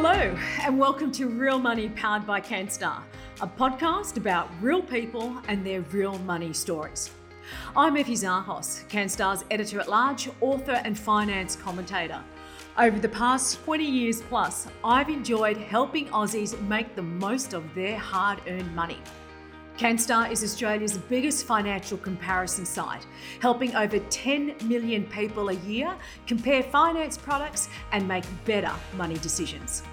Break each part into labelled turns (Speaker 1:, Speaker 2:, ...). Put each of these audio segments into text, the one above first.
Speaker 1: Hello, and welcome to Real Money powered by CanStar, a podcast about real people and their real money stories. I'm Effie Zahos, CanStar's editor at large, author, and finance commentator. Over the past 20 years plus, I've enjoyed helping Aussies make the most of their hard earned money. CanStar is Australia's biggest financial comparison site, helping over 10 million people a year compare finance products and make better money decisions.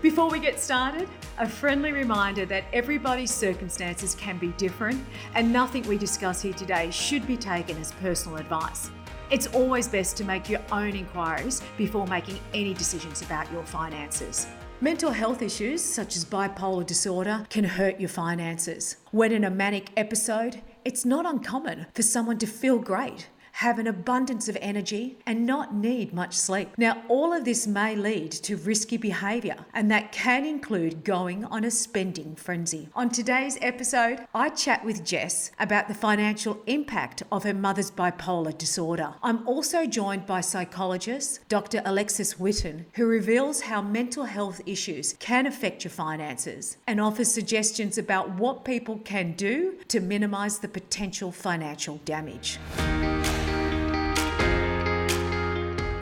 Speaker 1: Before we get started, a friendly reminder that everybody's circumstances can be different and nothing we discuss here today should be taken as personal advice. It's always best to make your own inquiries before making any decisions about your finances. Mental health issues, such as bipolar disorder, can hurt your finances. When in a manic episode, it's not uncommon for someone to feel great have an abundance of energy, and not need much sleep. Now, all of this may lead to risky behaviour, and that can include going on a spending frenzy. On today's episode, I chat with Jess about the financial impact of her mother's bipolar disorder. I'm also joined by psychologist Dr. Alexis Whitton, who reveals how mental health issues can affect your finances and offers suggestions about what people can do to minimise the potential financial damage.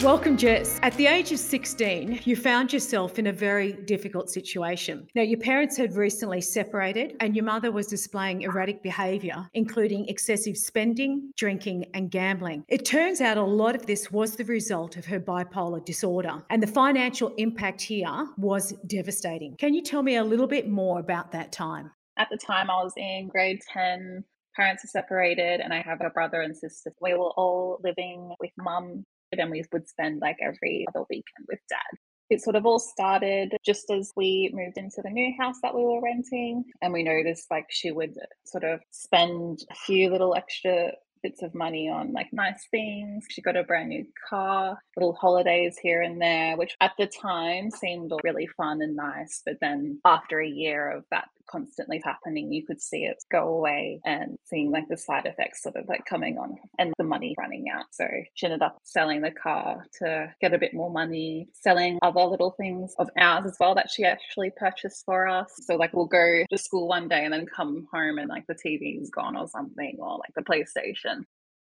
Speaker 1: Welcome, Jess. At the age of 16, you found yourself in a very difficult situation. Now, your parents had recently separated, and your mother was displaying erratic behaviour, including excessive spending, drinking, and gambling. It turns out a lot of this was the result of her bipolar disorder, and the financial impact here was devastating. Can you tell me a little bit more about that time?
Speaker 2: At the time, I was in grade 10 parents are separated and I have a brother and sister. We were all living with mum and we would spend like every other weekend with dad. It sort of all started just as we moved into the new house that we were renting, and we noticed like she would sort of spend a few little extra bits of money on like nice things. She got a brand new car, little holidays here and there, which at the time seemed really fun and nice. But then after a year of that constantly happening, you could see it go away and seeing like the side effects sort of like coming on and the money running out. So she ended up selling the car to get a bit more money, selling other little things of ours as well that she actually purchased for us. So like we'll go to school one day and then come home and like the TV's gone or something or like the PlayStation.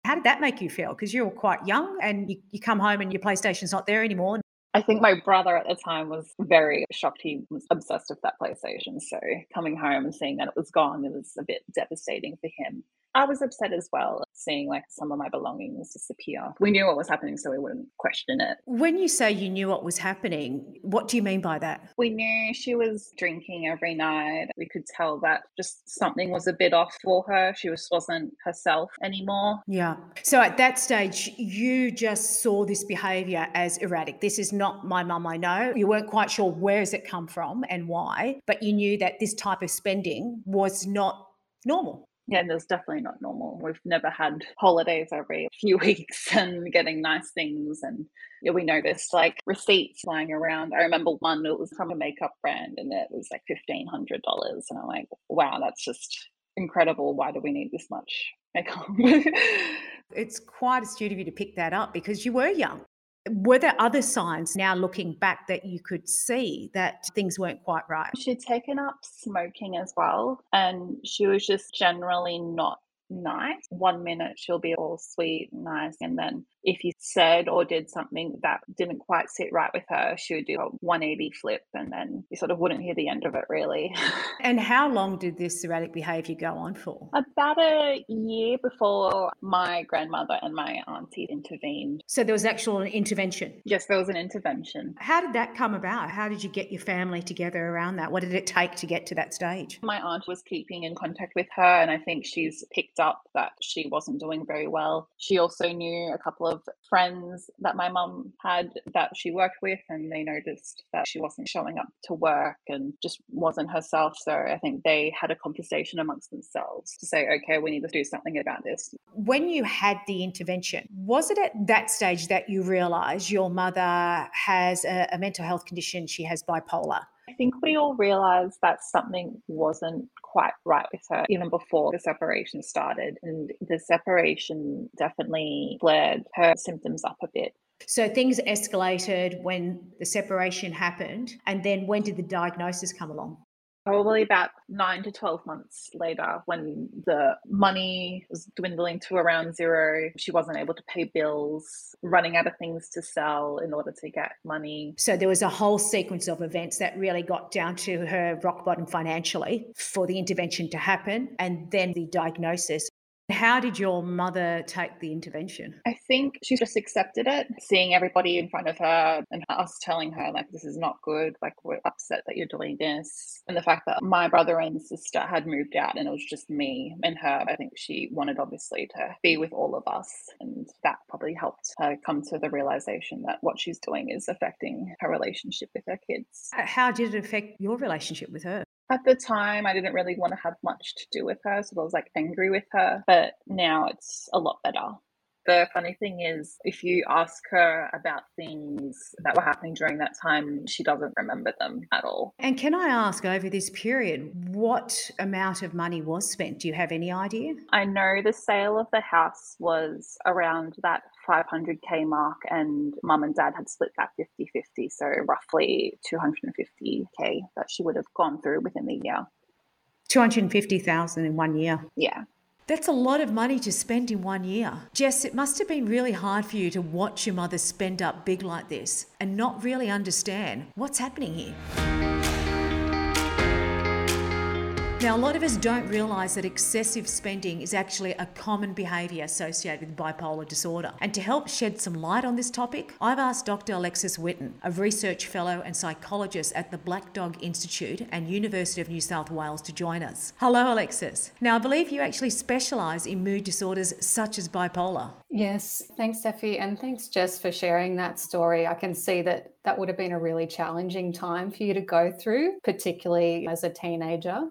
Speaker 1: How did that make you feel? Because you were quite young and you, you come home and your PlayStation's not there anymore.
Speaker 2: I think my brother at the time was very shocked. He was obsessed with that PlayStation. So coming home and seeing that it was gone, it was a bit devastating for him. I was upset as well, seeing like some of my belongings disappear. We knew what was happening, so we wouldn't question it.
Speaker 1: When you say you knew what was happening, what do you mean by that?
Speaker 2: We knew she was drinking every night. We could tell that just something was a bit off for her. She just wasn't herself anymore.
Speaker 1: Yeah. So at that stage, you just saw this behavior as erratic. This is not my mum, I know. You weren't quite sure where has it come from and why, but you knew that this type of spending was not normal.
Speaker 2: Yeah, that's definitely not normal. We've never had holidays every few weeks and getting nice things. And yeah, we noticed like receipts lying around. I remember one, it was from a makeup brand and it was like $1,500. And I'm like, wow, that's just incredible. Why do we need this much makeup?
Speaker 1: it's quite astute of you to pick that up because you were young. Were there other signs now looking back that you could see that things weren't quite right?
Speaker 2: She'd taken up smoking as well, and she was just generally not nice. One minute she'll be all sweet and nice, and then if you said or did something that didn't quite sit right with her, she would do a 180 flip and then you sort of wouldn't hear the end of it really.
Speaker 1: and how long did this erratic behavior go on for?
Speaker 2: About a year before my grandmother and my auntie intervened.
Speaker 1: So there was actual intervention?
Speaker 2: Yes, there was an intervention.
Speaker 1: How did that come about? How did you get your family together around that? What did it take to get to that stage?
Speaker 2: My aunt was keeping in contact with her and I think she's picked up that she wasn't doing very well. She also knew a couple of of friends that my mum had that she worked with, and they noticed that she wasn't showing up to work and just wasn't herself. So I think they had a conversation amongst themselves to say, okay, we need to do something about this.
Speaker 1: When you had the intervention, was it at that stage that you realised your mother has a, a mental health condition? She has bipolar.
Speaker 2: I think we all realized that something wasn't quite right with her even before the separation started. And the separation definitely flared her symptoms up a bit.
Speaker 1: So things escalated when the separation happened. And then when did the diagnosis come along?
Speaker 2: Probably about nine to 12 months later, when the money was dwindling to around zero, she wasn't able to pay bills, running out of things to sell in order to get money.
Speaker 1: So there was a whole sequence of events that really got down to her rock bottom financially for the intervention to happen and then the diagnosis. How did your mother take the intervention?
Speaker 2: I think she just accepted it, seeing everybody in front of her and us telling her, like, this is not good. Like, we're upset that you're doing this. And the fact that my brother and sister had moved out and it was just me and her, I think she wanted, obviously, to be with all of us. And that probably helped her come to the realization that what she's doing is affecting her relationship with her kids.
Speaker 1: Uh, how did it affect your relationship with her?
Speaker 2: At the time, I didn't really want to have much to do with her, so I was like angry with her. But now it's a lot better. The funny thing is, if you ask her about things that were happening during that time, she doesn't remember them at all.
Speaker 1: And can I ask, over this period, what amount of money was spent? Do you have any idea?
Speaker 2: I know the sale of the house was around that 500k mark and mum and dad had split that 50-50 so roughly 250k that she would have gone through within the year
Speaker 1: 250,000 in one year
Speaker 2: yeah
Speaker 1: that's a lot of money to spend in one year. Jess, it must have been really hard for you to watch your mother spend up big like this and not really understand what's happening here. Now, a lot of us don't realise that excessive spending is actually a common behaviour associated with bipolar disorder. And to help shed some light on this topic, I've asked Dr. Alexis Whitton, a research fellow and psychologist at the Black Dog Institute and University of New South Wales, to join us. Hello, Alexis. Now, I believe you actually specialise in mood disorders such as bipolar.
Speaker 3: Yes, thanks, Effie, and thanks, Jess, for sharing that story. I can see that that would have been a really challenging time for you to go through, particularly as a teenager.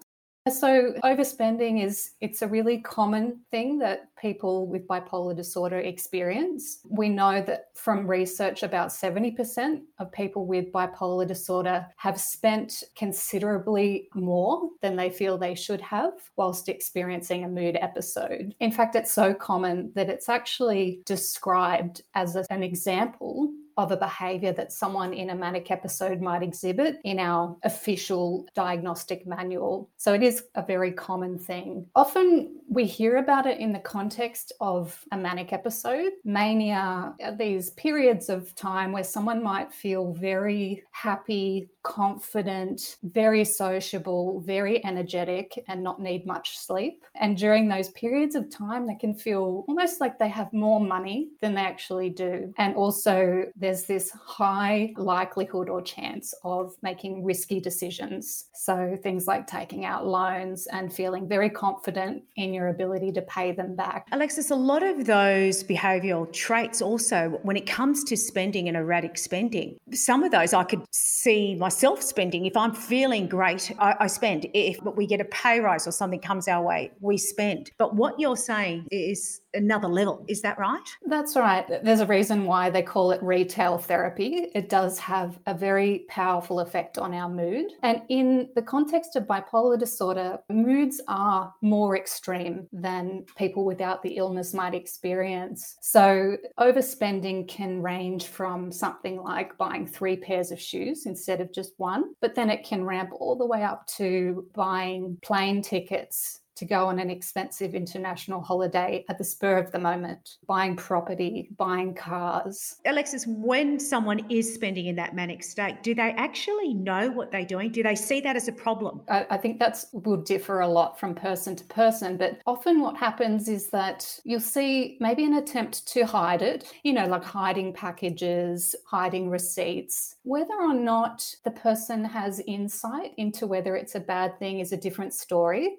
Speaker 3: So overspending is it's a really common thing that people with bipolar disorder experience. We know that from research about 70% of people with bipolar disorder have spent considerably more than they feel they should have whilst experiencing a mood episode. In fact, it's so common that it's actually described as an example of a behavior that someone in a manic episode might exhibit in our official diagnostic manual. So it is a very common thing. Often we hear about it in the context of a manic episode. Mania uh, these periods of time where someone might feel very happy, confident, very sociable, very energetic, and not need much sleep. And during those periods of time, they can feel almost like they have more money than they actually do. And also, there's this high likelihood or chance of making risky decisions. So, things like taking out loans and feeling very confident in your ability to pay them back.
Speaker 1: Alexis, a lot of those behavioral traits also, when it comes to spending and erratic spending, some of those I could see my myself spending. If I'm feeling great, I, I spend. If we get a pay rise or something comes our way, we spend. But what you're saying is another level. Is that right?
Speaker 3: That's right. There's a reason why they call it retail therapy. It does have a very powerful effect on our mood. And in the context of bipolar disorder, moods are more extreme than people without the illness might experience. So overspending can range from something like buying three pairs of shoes instead of just one, but then it can ramp all the way up to buying plane tickets to go on an expensive international holiday at the spur of the moment, buying property, buying cars.
Speaker 1: Alexis, when someone is spending in that manic state, do they actually know what they're doing? Do they see that as a problem?
Speaker 3: I, I think that will differ a lot from person to person, but often what happens is that you'll see maybe an attempt to hide it, you know, like hiding packages, hiding receipts. Whether or not the person has insight into whether it's a bad thing is a different story.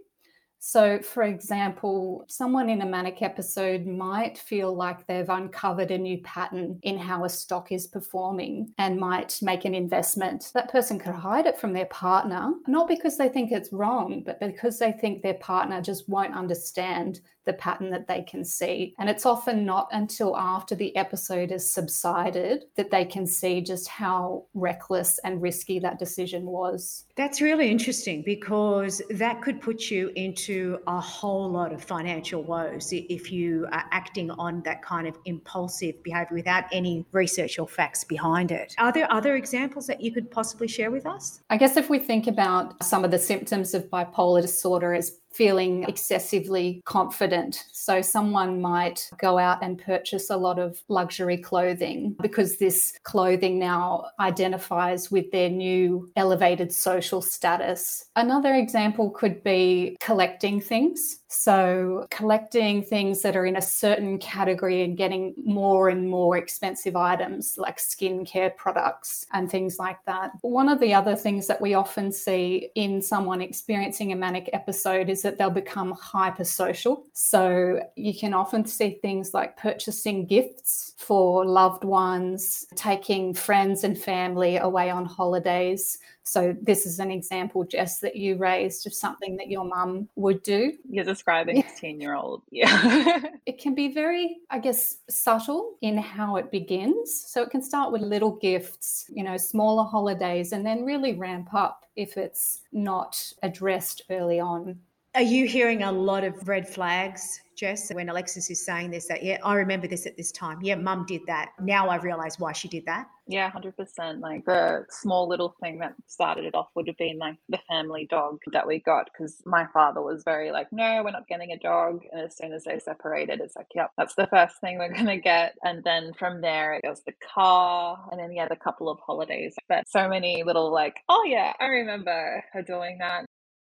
Speaker 3: So, for example, someone in a manic episode might feel like they've uncovered a new pattern in how a stock is performing and might make an investment. That person could hide it from their partner, not because they think it's wrong, but because they think their partner just won't understand the pattern that they can see. And it's often not until after the episode has subsided that they can see just how reckless and risky that decision was.
Speaker 1: That's really interesting because that could put you into a whole lot of financial woes if you are acting on that kind of impulsive behavior without any research or facts behind it. Are there other examples that you could possibly share with us?
Speaker 3: I guess if we think about some of the symptoms of bipolar disorder as feeling excessively confident. So, someone might go out and purchase a lot of luxury clothing because this clothing now identifies with their new elevated social status. Another example could be collecting things. So, collecting things that are in a certain category and getting more and more expensive items like skincare products and things like that. One of the other things that we often see in someone experiencing a manic episode is that they'll become hyper social. So, you can often see things like purchasing gifts for loved ones, taking friends and family away on holidays so this is an example, Jess, that you raised of something that your mum would do.
Speaker 2: You're describing a 10 year old. Yeah.
Speaker 3: it can be very, I guess, subtle in how it begins. So it can start with little gifts, you know, smaller holidays, and then really ramp up if it's not addressed early on.
Speaker 1: Are you hearing a lot of red flags Jess, when Alexis is saying this, that, yeah, I remember this at this time. Yeah, mum did that. Now I realize why she did that.
Speaker 2: Yeah, 100%. Like the small little thing that started it off would have been like the family dog that we got because my father was very like, no, we're not getting a dog. And as soon as they separated, it's like, yep, that's the first thing we're going to get. And then from there, it was the car. And then, yeah, the couple of holidays. But so many little like, oh, yeah, I remember her doing that.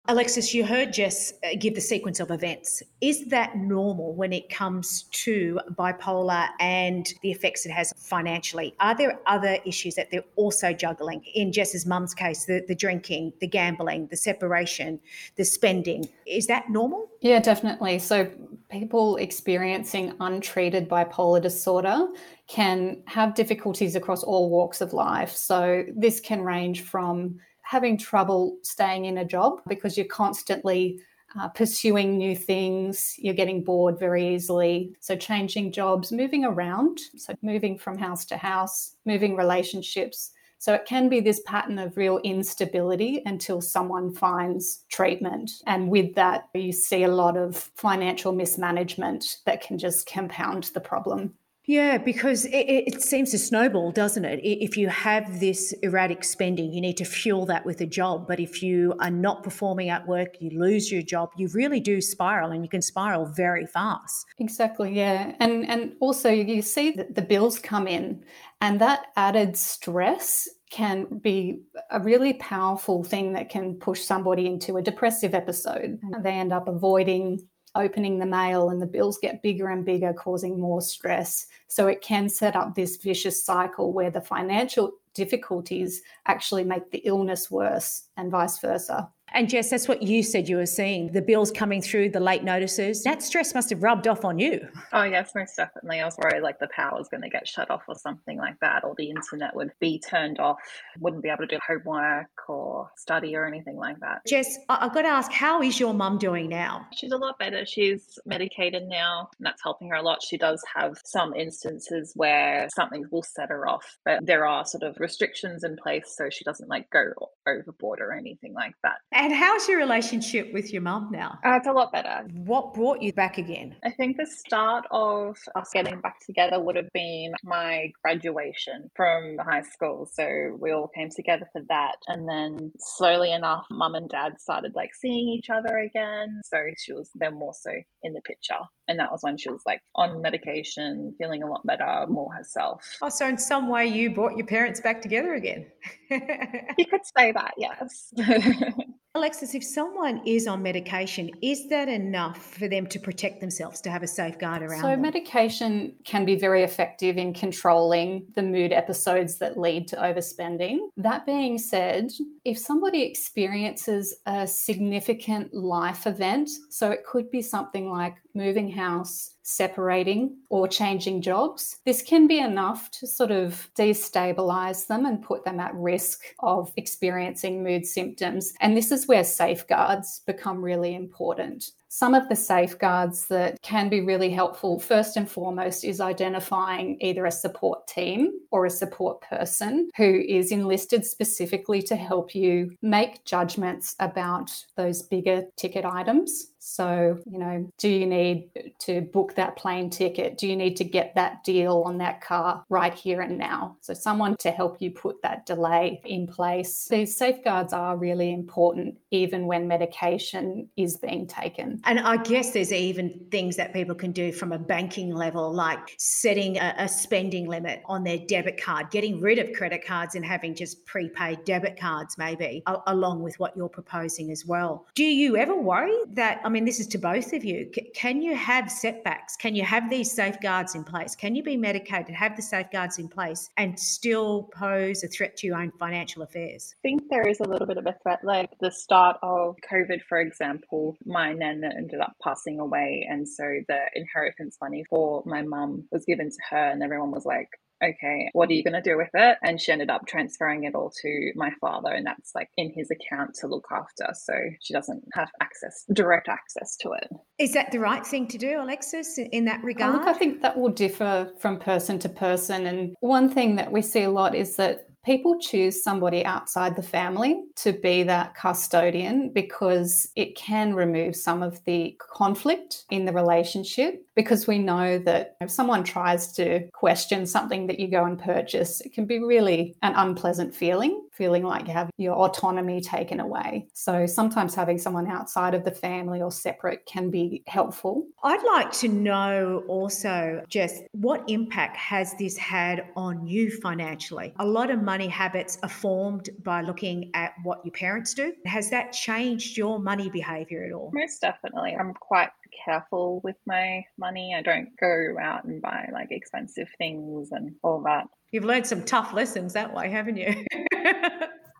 Speaker 1: Alexis, you heard Jess uh, give the sequence of events. Is that normal when it comes to bipolar and the effects it has financially? Are there other issues that they're also juggling? In Jess's mum's case, the, the drinking, the gambling, the separation, the spending. Is that normal?
Speaker 3: Yeah, definitely. So, people experiencing untreated bipolar disorder can have difficulties across all walks of life. So, this can range from having trouble staying in a job because you're constantly uh, pursuing new things, you're getting bored very easily. So, changing jobs, moving around, so moving from house to house, moving relationships. So, it can be this pattern of real instability until someone finds treatment. And with that, you see a lot of financial mismanagement that can just compound the problem.
Speaker 1: Yeah, because it, it, seems to snowball, doesn't it? If you have this erratic spending, you need to fuel that with a job. But if you are not performing at work, you lose your job. You really do spiral, and you can spiral very fast.
Speaker 3: Exactly. Yeah, and and also you see that the bills come in, and that added stress can be a really powerful thing that can push somebody into a depressive episode. They end up avoiding opening the mail and the bills get bigger and bigger, causing more stress. So it can set up this vicious cycle where the financial difficulties actually make the illness worse and vice versa.
Speaker 1: And Jess, that's what you said you were seeing the bills coming through, the late notices. That stress must have rubbed off on you.
Speaker 2: Oh, yes, most definitely. I was worried like the power was going to get shut off or something like that, or the internet would be turned off, wouldn't be able to do homework or study or anything like that.
Speaker 1: Jess, I've got to ask, how is your mum doing now?
Speaker 2: She's a lot better. She's medicated now, and that's helping her a lot. She does have some instances where something will set her off, but there are sort of restrictions in place so she doesn't like go overboard or anything like that.
Speaker 1: And how's your relationship with your mum now?
Speaker 2: Uh, it's a lot better.
Speaker 1: What brought you back again?
Speaker 2: I think the start of us getting back together would have been my graduation from high school. So we all came together for that. And then slowly enough, mum and dad started like seeing each other again. So she was then more so in the picture. And that was when she was like on medication, feeling a lot better, more herself.
Speaker 1: Oh, so in some way you brought your parents back together again.
Speaker 2: you could say that, yes.
Speaker 1: Alexis, if someone is on medication, is that enough for them to protect themselves, to have a safeguard around
Speaker 3: so
Speaker 1: them?
Speaker 3: medication can be very effective in controlling the mood episodes that lead to overspending. That being said, if somebody experiences a significant life event, so it could be something like moving house, separating, or changing jobs. This can be enough to sort of destabilize them and put them at risk of experiencing mood symptoms. And this is where safeguards become really important. Some of the safeguards that can be really helpful, first and foremost, is identifying either a support team or a support person who is enlisted specifically to help you make judgments about those bigger ticket items. So, you know, do you need to book that plane ticket? Do you need to get that deal on that car right here and now? So, someone to help you put that delay in place. These safeguards are really important, even when medication is being taken.
Speaker 1: And I guess there's even things that people can do from a banking level, like setting a, a spending limit on their debit card, getting rid of credit cards and having just prepaid debit cards, maybe, a- along with what you're proposing as well. Do you ever worry that, I mean, this is to both of you, C- can you have setbacks? Can you have these safeguards in place? Can you be medicated, have the safeguards in place, and still pose a threat to your own financial affairs?
Speaker 2: I think there is a little bit of a threat. Like the start of COVID, for example, my nan ended up passing away. And so the inheritance money for my mum was given to her, and everyone was like, okay, what are you going to do with it? And she ended up transferring it all to my father, and that's like in his account to look after. So she doesn't have access, direct access to it.
Speaker 1: Is that the right thing to do, Alexis, in- in that
Speaker 3: Oh,
Speaker 1: regard?
Speaker 3: Look, I think that will differ from person to person. And one thing that we see a lot is that people choose somebody outside the family to be that custodian because it can remove some of the conflict in the relationship. Because we know that if someone tries to question something that you go and purchase, it can be really an unpleasant feeling, feeling like you have your autonomy taken away. So sometimes having someone outside of the family or separate can be helpful.
Speaker 1: I'd like to know also, just what impact has this had on you financially? A lot of money habits are formed by looking at what your parents do. Has that changed your money behavior at all?
Speaker 2: Most definitely. I'm quite careful with my money. I don't go out and buy like expensive things and all that.
Speaker 1: You've learned some tough lessons that way, haven't you?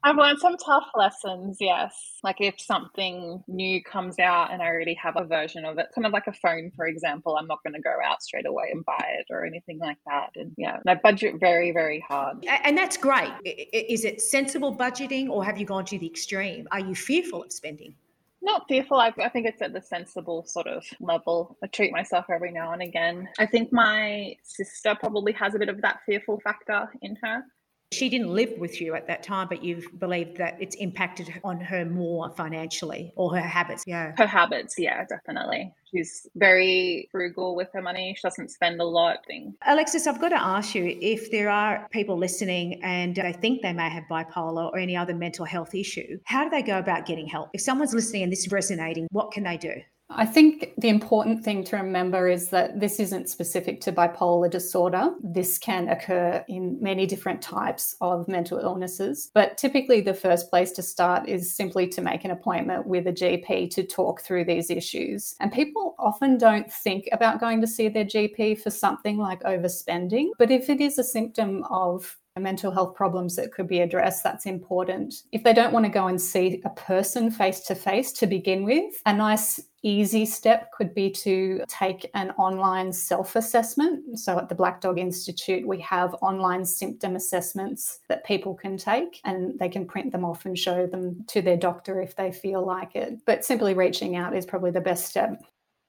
Speaker 2: I've learned some tough lessons, yes. Like if something new comes out and I already have a version of it, kind of like a phone, for example, I'm not going to go out straight away and buy it or anything like that. And yeah, and I budget very, very hard.
Speaker 1: And that's great. Is it sensible budgeting or have you gone to the extreme? Are you fearful of spending?
Speaker 2: Not fearful. I, I think it's at the sensible sort of level. I treat myself every now and again. I think my sister probably has a bit of that fearful factor in her.
Speaker 1: She didn't live with you at that time, but you've believed that it's impacted on her more financially or her habits. Yeah.
Speaker 2: Her habits, yeah, definitely. She's very frugal with her money. She doesn't spend a lot. Thing.
Speaker 1: Alexis, I've got to ask you if there are people listening and they think they may have bipolar or any other mental health issue, how do they go about getting help? If someone's listening and this is resonating, what can they do?
Speaker 3: I think the important thing to remember is that this isn't specific to bipolar disorder. This can occur in many different types of mental illnesses. But typically, the first place to start is simply to make an appointment with a GP to talk through these issues. And people often don't think about going to see their GP for something like overspending. But if it is a symptom of mental health problems that could be addressed, that's important. If they don't want to go and see a person face to face to begin with, a nice easy step could be to take an online self assessment. So at the Black Dog Institute, we have online symptom assessments that people can take and they can print them off and show them to their doctor if they feel like it. But simply reaching out is probably the best step.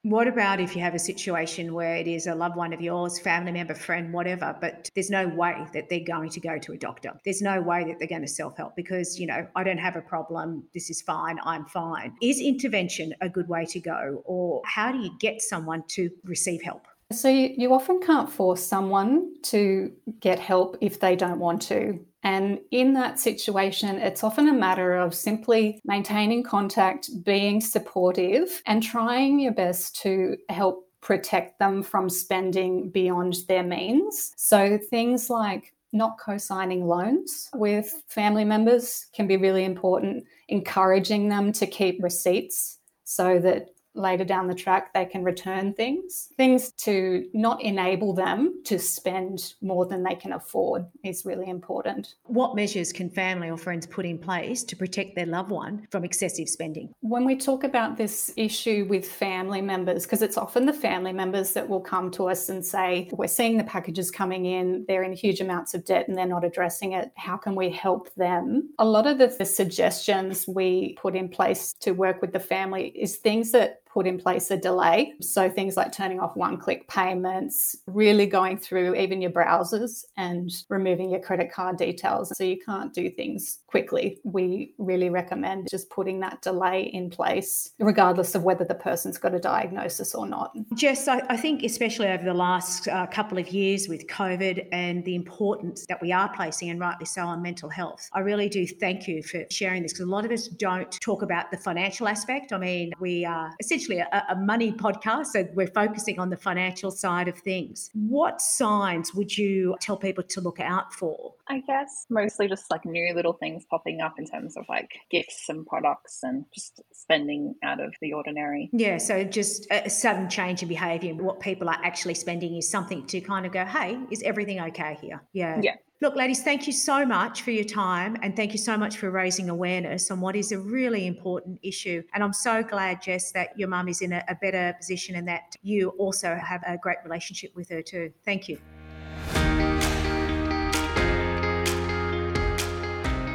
Speaker 1: What about if you have a situation where it is a loved one of yours, family member, friend, whatever, but there's no way that they're going to go to a doctor? There's no way that they're going to self help because, you know, I don't have a problem. This is fine. I'm fine. Is intervention a good way to go? Or how do you get someone to receive help?
Speaker 3: So you, you often can't force someone to get help if they don't want to. And in that situation, it's often a matter of simply maintaining contact, being supportive, and trying your best to help protect them from spending beyond their means. So things like not co signing loans with family members can be really important, encouraging them to keep receipts so that later down the track they can return things. Things to not enable them to spend more than they can afford is really important.
Speaker 1: What measures can family or friends put in place to protect their loved one from excessive spending?
Speaker 3: When we talk about this issue with family members, because it's often the family members that will come to us and say, We're seeing the packages coming in, they're in huge amounts of debt and they're not addressing it. How can we help them? A lot of the, the suggestions we put in place to work with the family is things that put in place a delay. So things like turning off one click payments, really going through even your browsers and removing your credit card details. So you can't do things quickly. We really recommend just putting that delay in place, regardless of whether the person's got a diagnosis or not.
Speaker 1: Jess, I, I think especially over the last uh, couple of years with COVID and the importance that we are placing, and rightly so, on mental health, I really do thank you for sharing this because a lot of us don't talk about the financial aspect. I mean, we are essentially a, a money podcast, so we're focusing on the financial side of things. What signs would you tell people to look out for?
Speaker 2: I guess mostly just like new little things popping up in terms of like gifts and products and just spending out of the ordinary.
Speaker 1: Yeah, so just a sudden change in behavior. What people are actually spending is something to kind of go, hey, is everything okay here? Yeah.
Speaker 2: Yeah.
Speaker 1: Look, ladies, thank you so much for your time and thank you so much for raising awareness on what is a really important issue. And I'm so glad, Jess, that your mum is in a, a better position and that you also have a great relationship with her too. Thank you.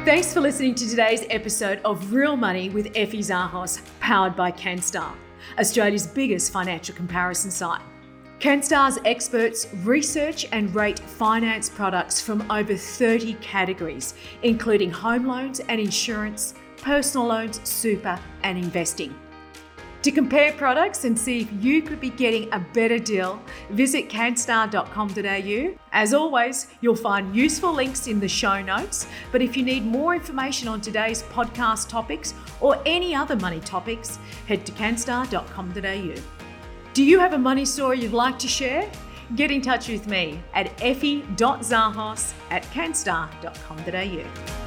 Speaker 1: Thanks for listening to today's episode of Real Money with Effie Zahos, powered by CanStar, Australia's biggest financial comparison site. CanStar's experts research and rate finance products from over 30 categories, including home loans and insurance, personal loans, super, and investing. To compare products and see if you could be getting a better deal, visit canstar.com.au. As always, you'll find useful links in the show notes. But if you need more information on today's podcast topics or any other money topics, head to canstar.com.au. Do you have a money story you'd like to share? Get in touch with me at effie.zahos at canstar.com.au.